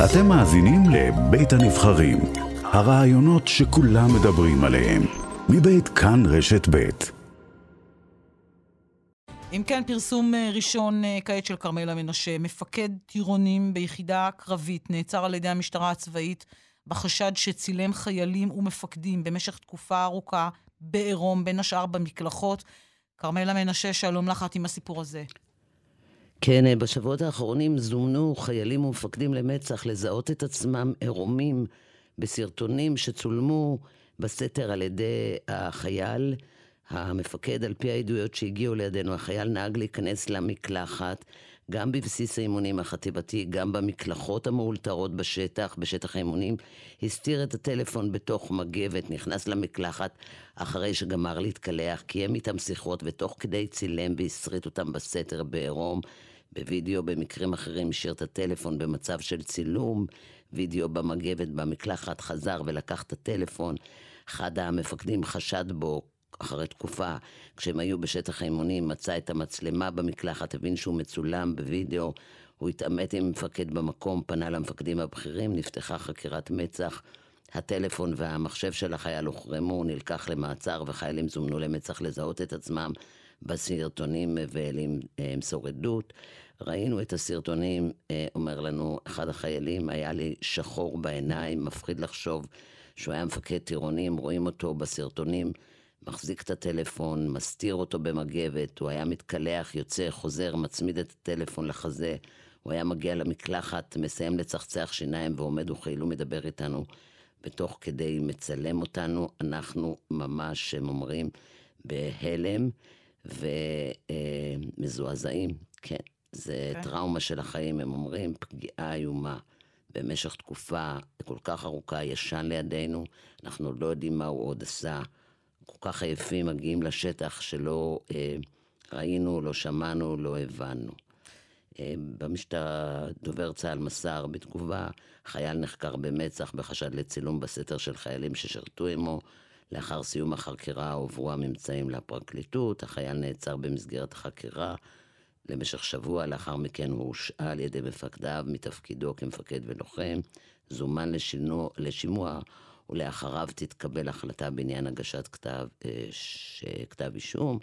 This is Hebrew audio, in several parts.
אתם מאזינים לבית הנבחרים, הרעיונות שכולם מדברים עליהם, מבית כאן רשת בית. אם כן, פרסום אה, ראשון אה, כעת של כרמלה מנשה. מפקד טירונים ביחידה קרבית נעצר על ידי המשטרה הצבאית בחשד שצילם חיילים ומפקדים במשך תקופה ארוכה בעירום, בין השאר במקלחות. כרמלה מנשה, שלום לך את עם הסיפור הזה. כן, אה, בשבועות האחרונים זומנו חיילים ומפקדים למצ"ח לזהות את עצמם עירומים בסרטונים שצולמו בסתר על ידי החייל. המפקד, על פי העדויות שהגיעו לידינו, החייל נהג להיכנס למקלחת, גם בבסיס האימונים החטיבתי, גם במקלחות המאולתרות בשטח, בשטח האימונים, הסתיר את הטלפון בתוך מגבת, נכנס למקלחת אחרי שגמר להתקלח, קיים איתם שיחות, ותוך כדי צילם והסריט אותם בסתר בעירום. בווידאו, במקרים אחרים השאיר את הטלפון במצב של צילום, וידאו במגבת, במקלחת, חזר ולקח את הטלפון. אחד המפקדים חשד בו אחרי תקופה, כשהם היו בשטח האימונים, מצא את המצלמה במקלחת, הבין שהוא מצולם בווידאו, הוא התעמת עם מפקד במקום, פנה למפקדים הבכירים, נפתחה חקירת מצ"ח. הטלפון והמחשב של החייל הוחרמו, נלקח למעצר וחיילים זומנו למצ"ח לזהות את עצמם בסרטונים ולמסור עדות. ראינו את הסרטונים, אה, אומר לנו אחד החיילים, היה לי שחור בעיניים, מפחיד לחשוב שהוא היה מפקד טירונים, רואים אותו בסרטונים, מחזיק את הטלפון, מסתיר אותו במגבת, הוא היה מתקלח, יוצא, חוזר, מצמיד את הטלפון לחזה, הוא היה מגיע למקלחת, מסיים לצחצח שיניים ועומד וכאילו מדבר איתנו, ותוך כדי מצלם אותנו, אנחנו ממש, הם אומרים, בהלם ומזועזעים, כן. זה okay. כן. טראומה של החיים, הם אומרים, פגיעה איומה. במשך תקופה כל כך ארוכה ישן לידינו, אנחנו לא יודעים מה הוא עוד עשה. כך עייפים מגיעים לשטח שלא אה, ראינו, לא שמענו, לא הבנו. אה, במשטרה דובר צה"ל מסר בתגובה, חייל נחקר במצ"ח בחשד לצילום בסתר של חיילים ששירתו עמו. לאחר סיום החקירה הועברו הממצאים לפרקליטות, החייל נעצר במסגרת החקירה. למשך שבוע לאחר מכן הוא הושעה על ידי מפקדיו מתפקידו כמפקד ולוחם, זומן לשינו, לשימוע ולאחריו תתקבל החלטה בעניין הגשת כתב, אה, ש, כתב אישום.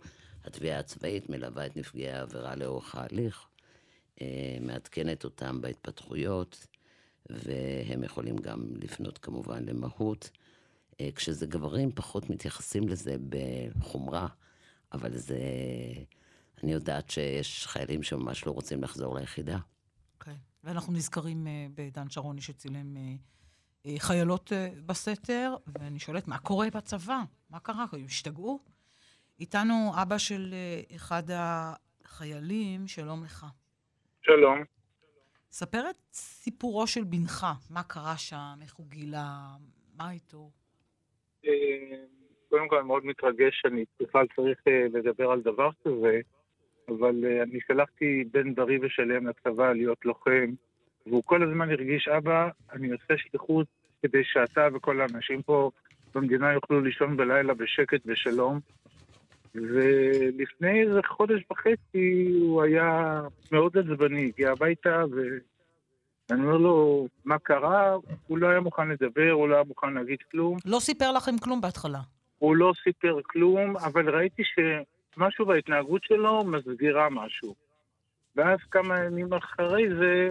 התביעה הצבאית מלווה את נפגעי העבירה לאורך ההליך, אה, מעדכנת אותם בהתפתחויות, והם יכולים גם לפנות כמובן למהות. אה, כשזה גברים פחות מתייחסים לזה בחומרה, אבל זה... אני יודעת שיש חיילים שממש לא רוצים לחזור ליחידה. כן, okay. ואנחנו נזכרים בדן שרוני שצילם חיילות uh, בסתר, ואני שואלת, מה קורה בצבא? מה קרה? הם השתגעו? איתנו אבא של uh, אחד החיילים, שלום לך. שלום. ספר את סיפורו של בנך, מה קרה שם, איך הוא גילה, מה איתו? קודם כל, אני מאוד מתרגש שאני בכלל צריך לדבר על דבר כזה. אבל אני שלחתי בן בריא ושלם לצבא להיות לוחם, והוא כל הזמן הרגיש, אבא, אני עושה שליחות כדי שאתה וכל האנשים פה במדינה יוכלו לישון בלילה בשקט ושלום. ולפני איזה חודש וחצי הוא היה מאוד עצבני, הגיע הביתה ואני אומר לו, מה קרה? הוא לא היה מוכן לדבר, הוא לא היה מוכן להגיד כלום. לא סיפר לכם כלום בהתחלה. הוא לא סיפר כלום, אבל ראיתי ש... משהו בהתנהגות שלו מסגירה משהו. ואז כמה ימים אחרי זה,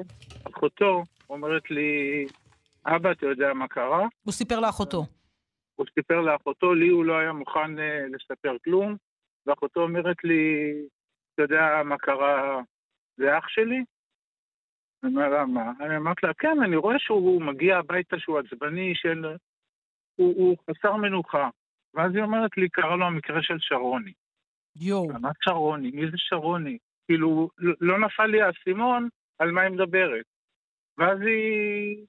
אחותו אומרת לי, אבא, אתה יודע מה קרה? הוא סיפר לאחותו. הוא סיפר לאחותו, לי הוא לא היה מוכן uh, לספר כלום, ואחותו אומרת לי, אתה יודע מה קרה, זה אח שלי? אני אומר לה, מה? אני אמרתי לה, כן, אני רואה שהוא מגיע הביתה שהוא עצבני, של... הוא, הוא חסר מנוחה. ואז היא אומרת לי, קרה לו המקרה של שרוני. יואו. מה שרוני? מי זה שרוני? כאילו, לא נפל לי האסימון על מה היא מדברת. ואז היא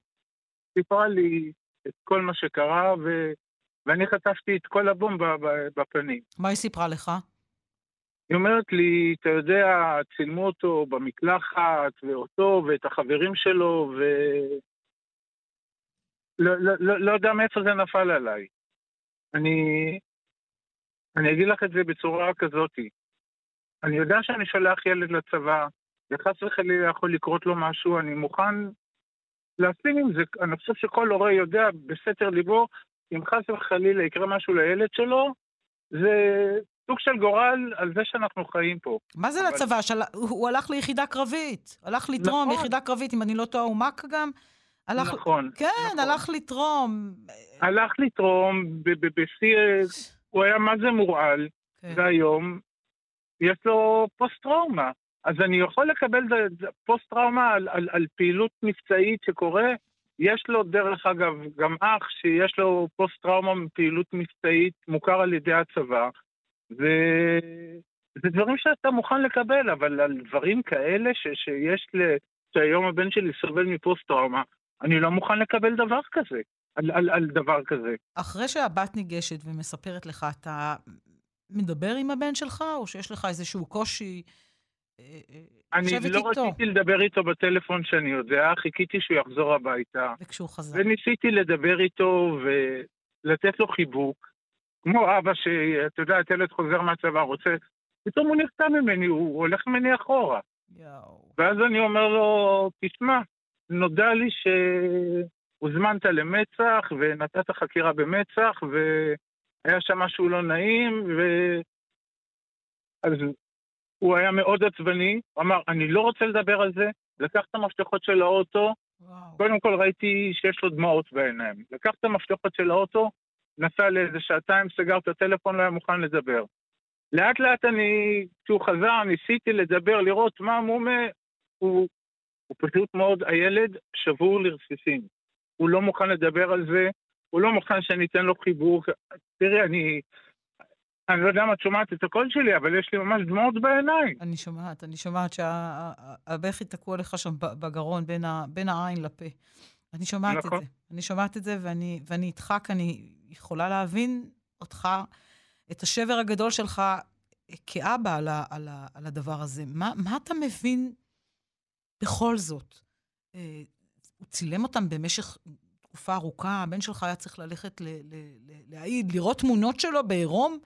סיפרה לי את כל מה שקרה, ו... ואני חטפתי את כל הבום בפנים. מה היא סיפרה לך? היא אומרת לי, אתה יודע, צילמו אותו במקלחת, ואותו, ואת החברים שלו, ו... לא, לא, לא, לא יודע מאיפה זה נפל עליי. אני, אני אגיד לך את זה בצורה כזאת. אני יודע שאני שולח ילד לצבא, וחס וחלילה יכול לקרות לו משהו, אני מוכן לשים עם זה, אני חושב שכל הורה יודע בסתר ליבו, אם חס וחלילה יקרה משהו לילד שלו, זה סוג של גורל על זה שאנחנו חיים פה. מה זה אבל... לצבא? של... הוא הלך ליחידה קרבית. הלך לתרום נכון. ליחידה קרבית, אם אני לא טועה, הוא מ"ק גם. הלך... נכון. כן, נכון. הלך לתרום. הלך לתרום בשיא... הוא היה מה זה מורעל, כן. והיום יש לו פוסט-טראומה. אז אני יכול לקבל פוסט-טראומה על, על, על פעילות מבצעית שקורה. יש לו, דרך אגב, גם אח שיש לו פוסט-טראומה מפעילות מבצעית מוכר על ידי הצבא. וזה דברים שאתה מוכן לקבל, אבל על דברים כאלה ש, שיש, ל... שהיום הבן שלי סובל מפוסט-טראומה, אני לא מוכן לקבל דבר כזה, על, על, על דבר כזה. אחרי שהבת ניגשת ומספרת לך, אתה מדבר עם הבן שלך, או שיש לך איזשהו קושי אה, אה, אני לא איתו? רציתי לדבר איתו בטלפון שאני יודע, חיכיתי שהוא יחזור הביתה. וכשהוא חזר. וניסיתי לדבר איתו ולתת לו חיבוק. כמו אבא שאתה יודע, הילד חוזר מהצבא, רוצה, פתאום הוא נחתם ממני, הוא הולך ממני אחורה. יאו. ואז אני אומר לו, תשמע, נודע לי שהוזמנת למצ"ח ונתת חקירה במצ"ח והיה שם משהו לא נעים ו... אז הוא היה מאוד עצבני, הוא אמר, אני לא רוצה לדבר על זה, לקח את המפתחות של האוטו, וואו. קודם כל ראיתי שיש לו דמעות בעיניים. לקח את המפתחות של האוטו, נסע לאיזה שעתיים, סגר את הטלפון, לא היה מוכן לדבר. לאט לאט אני, כשהוא חזר, ניסיתי לדבר, לראות מה מומה, הוא, הוא פשוט מאוד, הילד שבור לרסיסים. הוא לא מוכן לדבר על זה, הוא לא מוכן שאני אתן לו חיבוק. תראי, אני, אני לא יודע אם את שומעת את הקול שלי, אבל יש לי ממש דמעות בעיניים. אני שומעת, אני שומעת שהבכי תקוע לך שם בגרון, בין, ה, בין העין לפה. אני שומעת נכון. את זה. אני שומעת את זה, ואני, ואני איתך, כי אני יכולה להבין אותך, את השבר הגדול שלך כאבא על, ה, על, ה, על הדבר הזה. מה, מה אתה מבין בכל זאת? אה, הוא צילם אותם במשך תקופה ארוכה, הבן שלך היה צריך ללכת ל, ל, ל, להעיד, לראות תמונות שלו בעירום?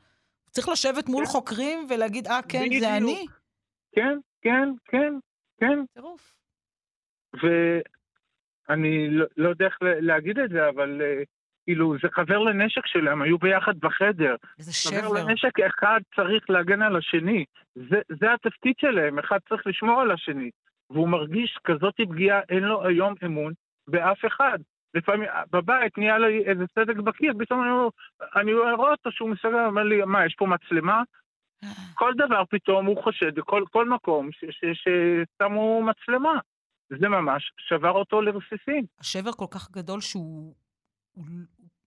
צריך לשבת מול כן. חוקרים ולהגיד, אה, כן, בדיוק. זה אני? כן, כן, כן, כן. טירוף. ואני לא, לא יודע איך להגיד את זה, אבל uh, כאילו, זה חבר לנשק שלהם, היו ביחד בחדר. איזה שבר. חבר לנשק, אחד צריך להגן על השני. זה, זה התפקיד שלהם, אחד צריך לשמור על השני. והוא מרגיש כזאת פגיעה, אין לו היום אמון באף אחד. לפעמים, בבית נהיה לי איזה סדק בקיר, פתאום אני, אני רואה אותו שהוא מסתכל, אומר לי, מה, יש פה מצלמה? כל דבר פתאום הוא חושד, בכל כל מקום ששמו מצלמה. זה ממש שבר אותו לרסיסים. השבר כל כך גדול שהוא הוא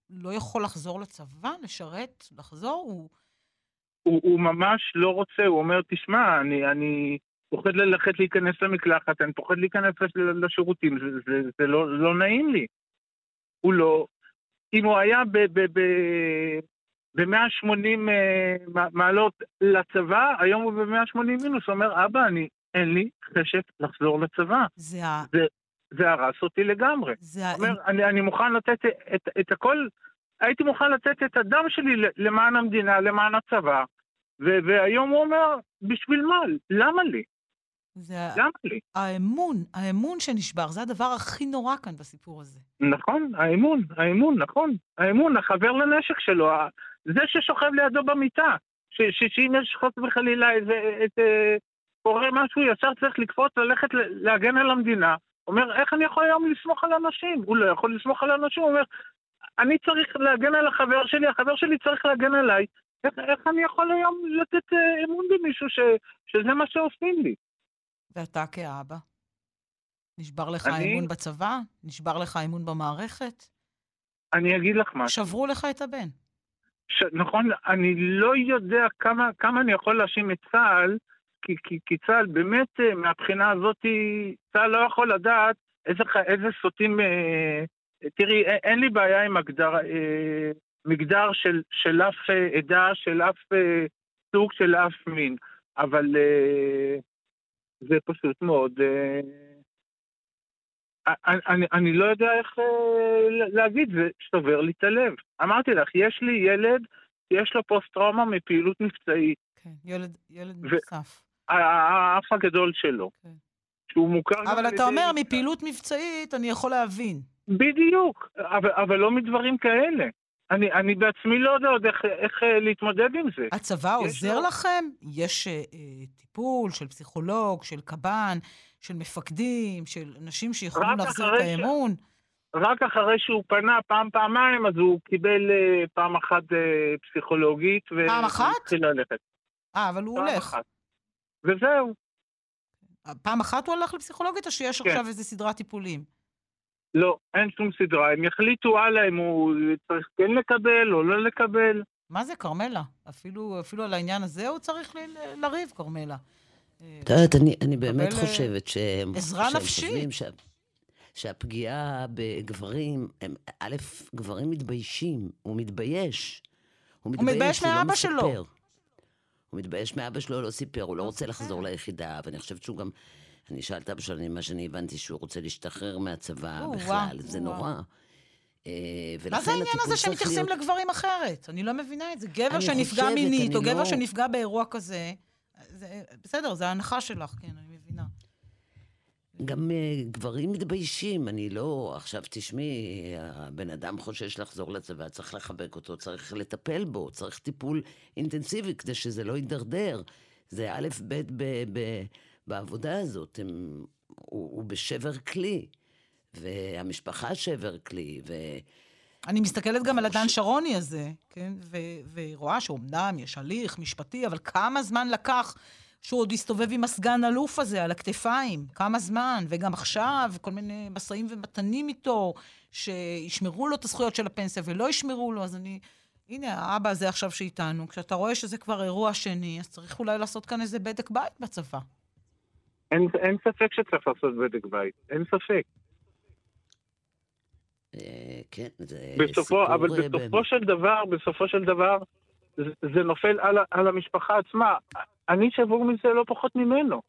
לא יכול לחזור לצבא, לשרת, לחזור? הוא... הוא, הוא ממש לא רוצה, הוא אומר, תשמע, אני, אני פוחד ללכת להיכנס למקלחת, אני פוחד להיכנס לשירותים, זה, זה, זה לא, לא נעים לי. הוא לא... אם הוא היה ב-180 אה, מעלות לצבא, היום הוא ב-180 מינוס, הוא אומר, אבא, אני, אין לי חשק לחזור לצבא. זה, ה... זה, זה הרס אותי לגמרי. זה... אומר, אני, אני מוכן לתת את, את הכל, הייתי מוכן לתת את הדם שלי למען המדינה, למען הצבא, ו- והיום הוא אומר, בשביל מה? למה לי? זה למה לי? האמון, האמון שנשבר, זה הדבר הכי נורא כאן בסיפור הזה. נכון, האמון, האמון, נכון. האמון, החבר לנשק שלו, זה ששוכב לידו במיטה, שאם יש חוץ וחלילה איזה, איזה, קורה משהו, ישר צריך לקפוץ, ללכת להגן על המדינה. אומר, איך אני יכול היום לסמוך על אנשים? הוא לא יכול לסמוך על אנשים, הוא אומר, אני צריך להגן על החבר שלי, החבר שלי צריך להגן עליי. איך, איך אני יכול היום לתת אה, אמון במישהו ש, שזה מה שעושים לי? ואתה כאבא? נשבר לך אני... האמון בצבא? נשבר לך האמון במערכת? אני אגיד לך משהו. שברו לך את הבן. ש... נכון, אני לא יודע כמה, כמה אני יכול להאשים את צה"ל, כי, כי, כי צה"ל באמת, אה, מהבחינה הזאת, צה"ל לא יכול לדעת איזה, איזה סוטים... אה, תראי, אין לי בעיה עם הגדר, אה, מגדר של, של אף עדה, של אף סוג, של אף מין, אבל זה פשוט מאוד... אני, אני, אני לא יודע איך להגיד, זה שובר לי את הלב. אמרתי לך, יש לי ילד, יש לו פוסט-טראומה מפעילות מבצעית. כן, ילד, ילד נוסף. האף הגדול שלו. Okay. כן. שהוא מוכר אבל אתה אומר, מפעילות מבצעית אני יכול להבין. בדיוק, אבל, אבל לא מדברים כאלה. אני, אני בעצמי לא יודע עוד איך, איך אה, להתמודד עם זה. הצבא עוזר לו- לכם? יש אה, אה, טיפול של פסיכולוג, של קב"ן, של מפקדים, של אנשים שיכולים להחזיר את אחרי ש- האמון? רק אחרי שהוא פנה פעם, פעמיים, אז הוא קיבל אה, פעם אחת אה, פסיכולוגית. ו- פעם אחת? והתחיל ללכת. אה, אבל הוא פעם הולך. אחת. וזהו. פעם אחת הוא הלך לפסיכולוגית, או שיש כן. עכשיו איזו סדרת טיפולים? לא, אין שום סדרה. הם יחליטו הלאה אם הוא צריך כן לקבל או לא לקבל. מה זה, כרמלה? אפילו, אפילו על העניין הזה הוא צריך ל- לריב, כרמלה. אה, את יודעת, אני, אני באמת אה, חושבת שהם, עזרה נפשית. שה, שהפגיעה בגברים, הם, א', גברים מתביישים, הוא מתבייש. הוא מתבייש הוא לא מאבא שלו. הוא מתבייש מאבא שלו, לא סיפר, הוא לא רוצה לחזור ליחידה, ואני חושבת שהוא גם... אני שאלת אבא שלו, מה שאני הבנתי, שהוא רוצה להשתחרר מהצבא או, בכלל, וואו, זה וואו. נורא. אה, מה זה העניין הזה צריך שמתייחסים להיות- לגברים אחרת? אני לא מבינה את זה. גבר שנפגע חושבת, מינית, או אני גבר לא- שנפגע באירוע כזה, זה, בסדר, זו ההנחה שלך, כן, אני מבינה. גם uh, גברים מתביישים, אני לא... עכשיו תשמעי, הבן אדם חושש לחזור לצבא, צריך לחבק אותו, צריך לטפל בו, צריך טיפול אינטנסיבי כדי שזה לא יידרדר. זה א', ב', ב, ב, בעבודה הזאת, הם, הוא, הוא בשבר כלי, והמשפחה שבר כלי, ו... אני מסתכלת גם על הדן חושב- שרוני הזה, כן? ו- ורואה שאומנם יש הליך משפטי, אבל כמה זמן לקח שהוא עוד הסתובב עם הסגן אלוף הזה על הכתפיים? כמה זמן? וגם עכשיו, כל מיני משאים ומתנים איתו, שישמרו לו את הזכויות של הפנסיה ולא ישמרו לו, אז אני... הנה, האבא הזה עכשיו שאיתנו, כשאתה רואה שזה כבר אירוע שני, אז צריך אולי לעשות כאן איזה בדק בית בצבא. אין, אין ספק שצריך לעשות בדק בית, אין ספק. אה, כן, זה בסופו, סיפור... אבל אה, בסופו. של דבר, בסופו של דבר, זה, זה נופל על, על המשפחה עצמה. אני שבור מזה לא פחות ממנו.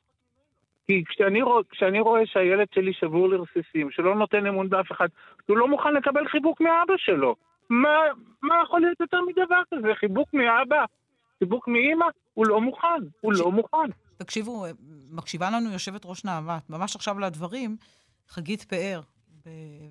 כי כשאני, רוא, כשאני רואה שהילד שלי שבור לרסיסים, שלא נותן אמון באף אחד, הוא לא מוכן לקבל חיבוק מאבא שלו. מה, מה יכול להיות יותר מדבר כזה? חיבוק מאבא? חיבוק מאימא? הוא לא מוכן, הוא לא מוכן. תקשיבו, מקשיבה לנו יושבת ראש נעמת, ממש עכשיו לדברים, חגית פאר,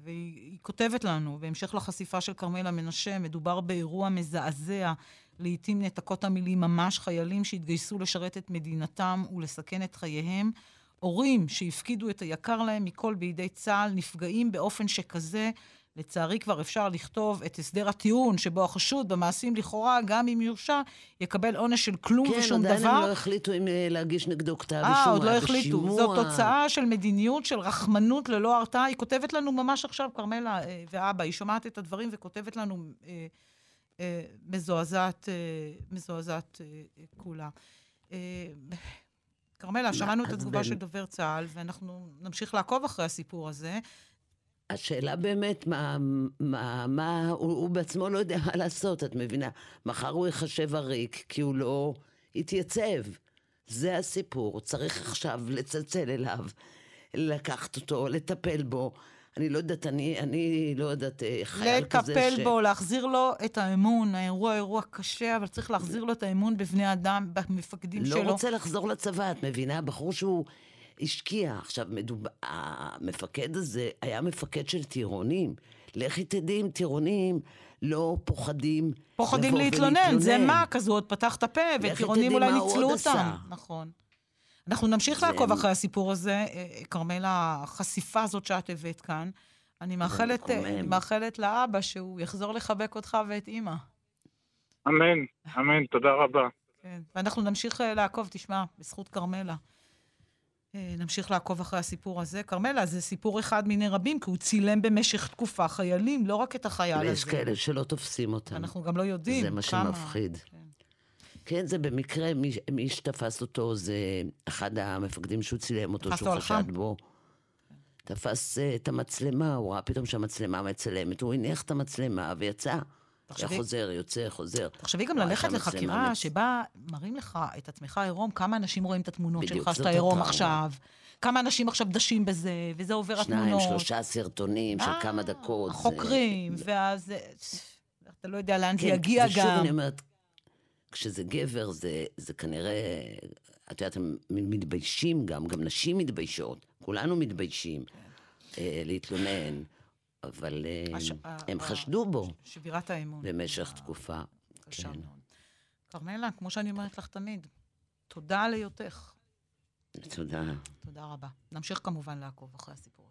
והיא היא כותבת לנו, בהמשך לחשיפה של כרמלה מנשה, מדובר באירוע מזעזע. לעתים נעתקות המילים ממש חיילים שהתגייסו לשרת את מדינתם ולסכן את חייהם. הורים שהפקידו את היקר להם מכל בידי צה"ל נפגעים באופן שכזה. לצערי כבר אפשר לכתוב את הסדר הטיעון שבו החשוד במעשים לכאורה, גם אם יורשע, יקבל עונש של כלום כן, ושום עדיין דבר. הם לא החליטו אם אה, להגיש נגדו כתב אישום. אה, עוד לא החליטו. בשימוע. זו תוצאה של מדיניות של רחמנות ללא הרתעה. היא כותבת לנו ממש עכשיו, כרמלה אה, ואבא, היא שומעת את הדברים וכותבת לנו אה, אה, מזועזעת, אה, מזועזעת אה, אה, כולה. אה, כרמלה, שמענו את התגובה בין- של דובר צה"ל, ואנחנו נמשיך לעקוב אחרי הסיפור הזה. השאלה באמת, מה, מה, מה הוא, הוא בעצמו לא יודע מה לעשות, את מבינה? מחר הוא ייחשב עריק, כי הוא לא התייצב. זה הסיפור, צריך עכשיו לצלצל אליו, לקחת אותו, לטפל בו. אני לא יודעת, אני, אני לא יודעת, אה, חייל כזה ש... לטפל בו, להחזיר לו את האמון. האירוע אירוע קשה, אבל צריך להחזיר לו את האמון בבני אדם, במפקדים לא שלו. רוצה לחזור לצבא, את מבינה? בחור שהוא השקיע. עכשיו, מדוב... המפקד הזה היה מפקד של טירונים. לכי תדעי אם טירונים לא פוחדים פוחדים להתלונן, זה ולהתלונן. מה, כזה הוא עוד פתח את הפה, וטירונים אולי ניצלו אותם. עשה. נכון. אנחנו נמשיך זה- לעקוב אחרי הסיפור הזה, אה, אה, כרמלה, החשיפה הזאת שאת הבאת כאן. אני מאחלת, אה, מאחלת לאבא שהוא יחזור לחבק אותך ואת אימא. אמן, אמן, תודה רבה. כן. ואנחנו נמשיך לעקוב, תשמע, בזכות כרמלה. אה, נמשיך לעקוב אחרי הסיפור הזה. כרמלה, זה סיפור אחד מיני רבים, כי הוא צילם במשך תקופה חיילים, לא רק את החייל הזה. יש כאלה שלא תופסים אותם. אנחנו גם לא יודעים זה מה כמה... שמפחיד. כן. כן, זה במקרה, מי, מי שתפס אותו זה אחד המפקדים שהוא צילם אותו, שהוא חשד חם. בו. תפס uh, את המצלמה, הוא ראה פתאום שהמצלמה מצלמת, הוא הניח את המצלמה ויצא. היה תחשבי- חוזר, יוצא, חוזר. תחשבי גם וואי, ללכת לחקירה שבה מראים לך את עצמך עירום, כמה אנשים רואים את התמונות בדיוק, שלך שאתה עירום. עכשיו, כמה אנשים עכשיו דשים בזה, וזה עובר שניים, התמונות. שלושה סרטונים של אה, כמה דקות. זה- החוקרים, ואז אה, אתה לא יודע לאן זה כן, יגיע ושוב גם. אני אומרת, כשזה גבר, זה, זה כנראה, את יודעת, הם מתביישים גם, גם נשים מתביישות. כולנו מתביישים אה, להתלונן, אבל אה, הש- הם ה- חשדו בו שבירת האמון. במשך ה- תקופה. קשה כן. מאוד. כרמלה, כמו שאני אומרת לך תמיד, תודה על היותך. תודה. תודה רבה. נמשיך כמובן לעקוב אחרי הסיפור.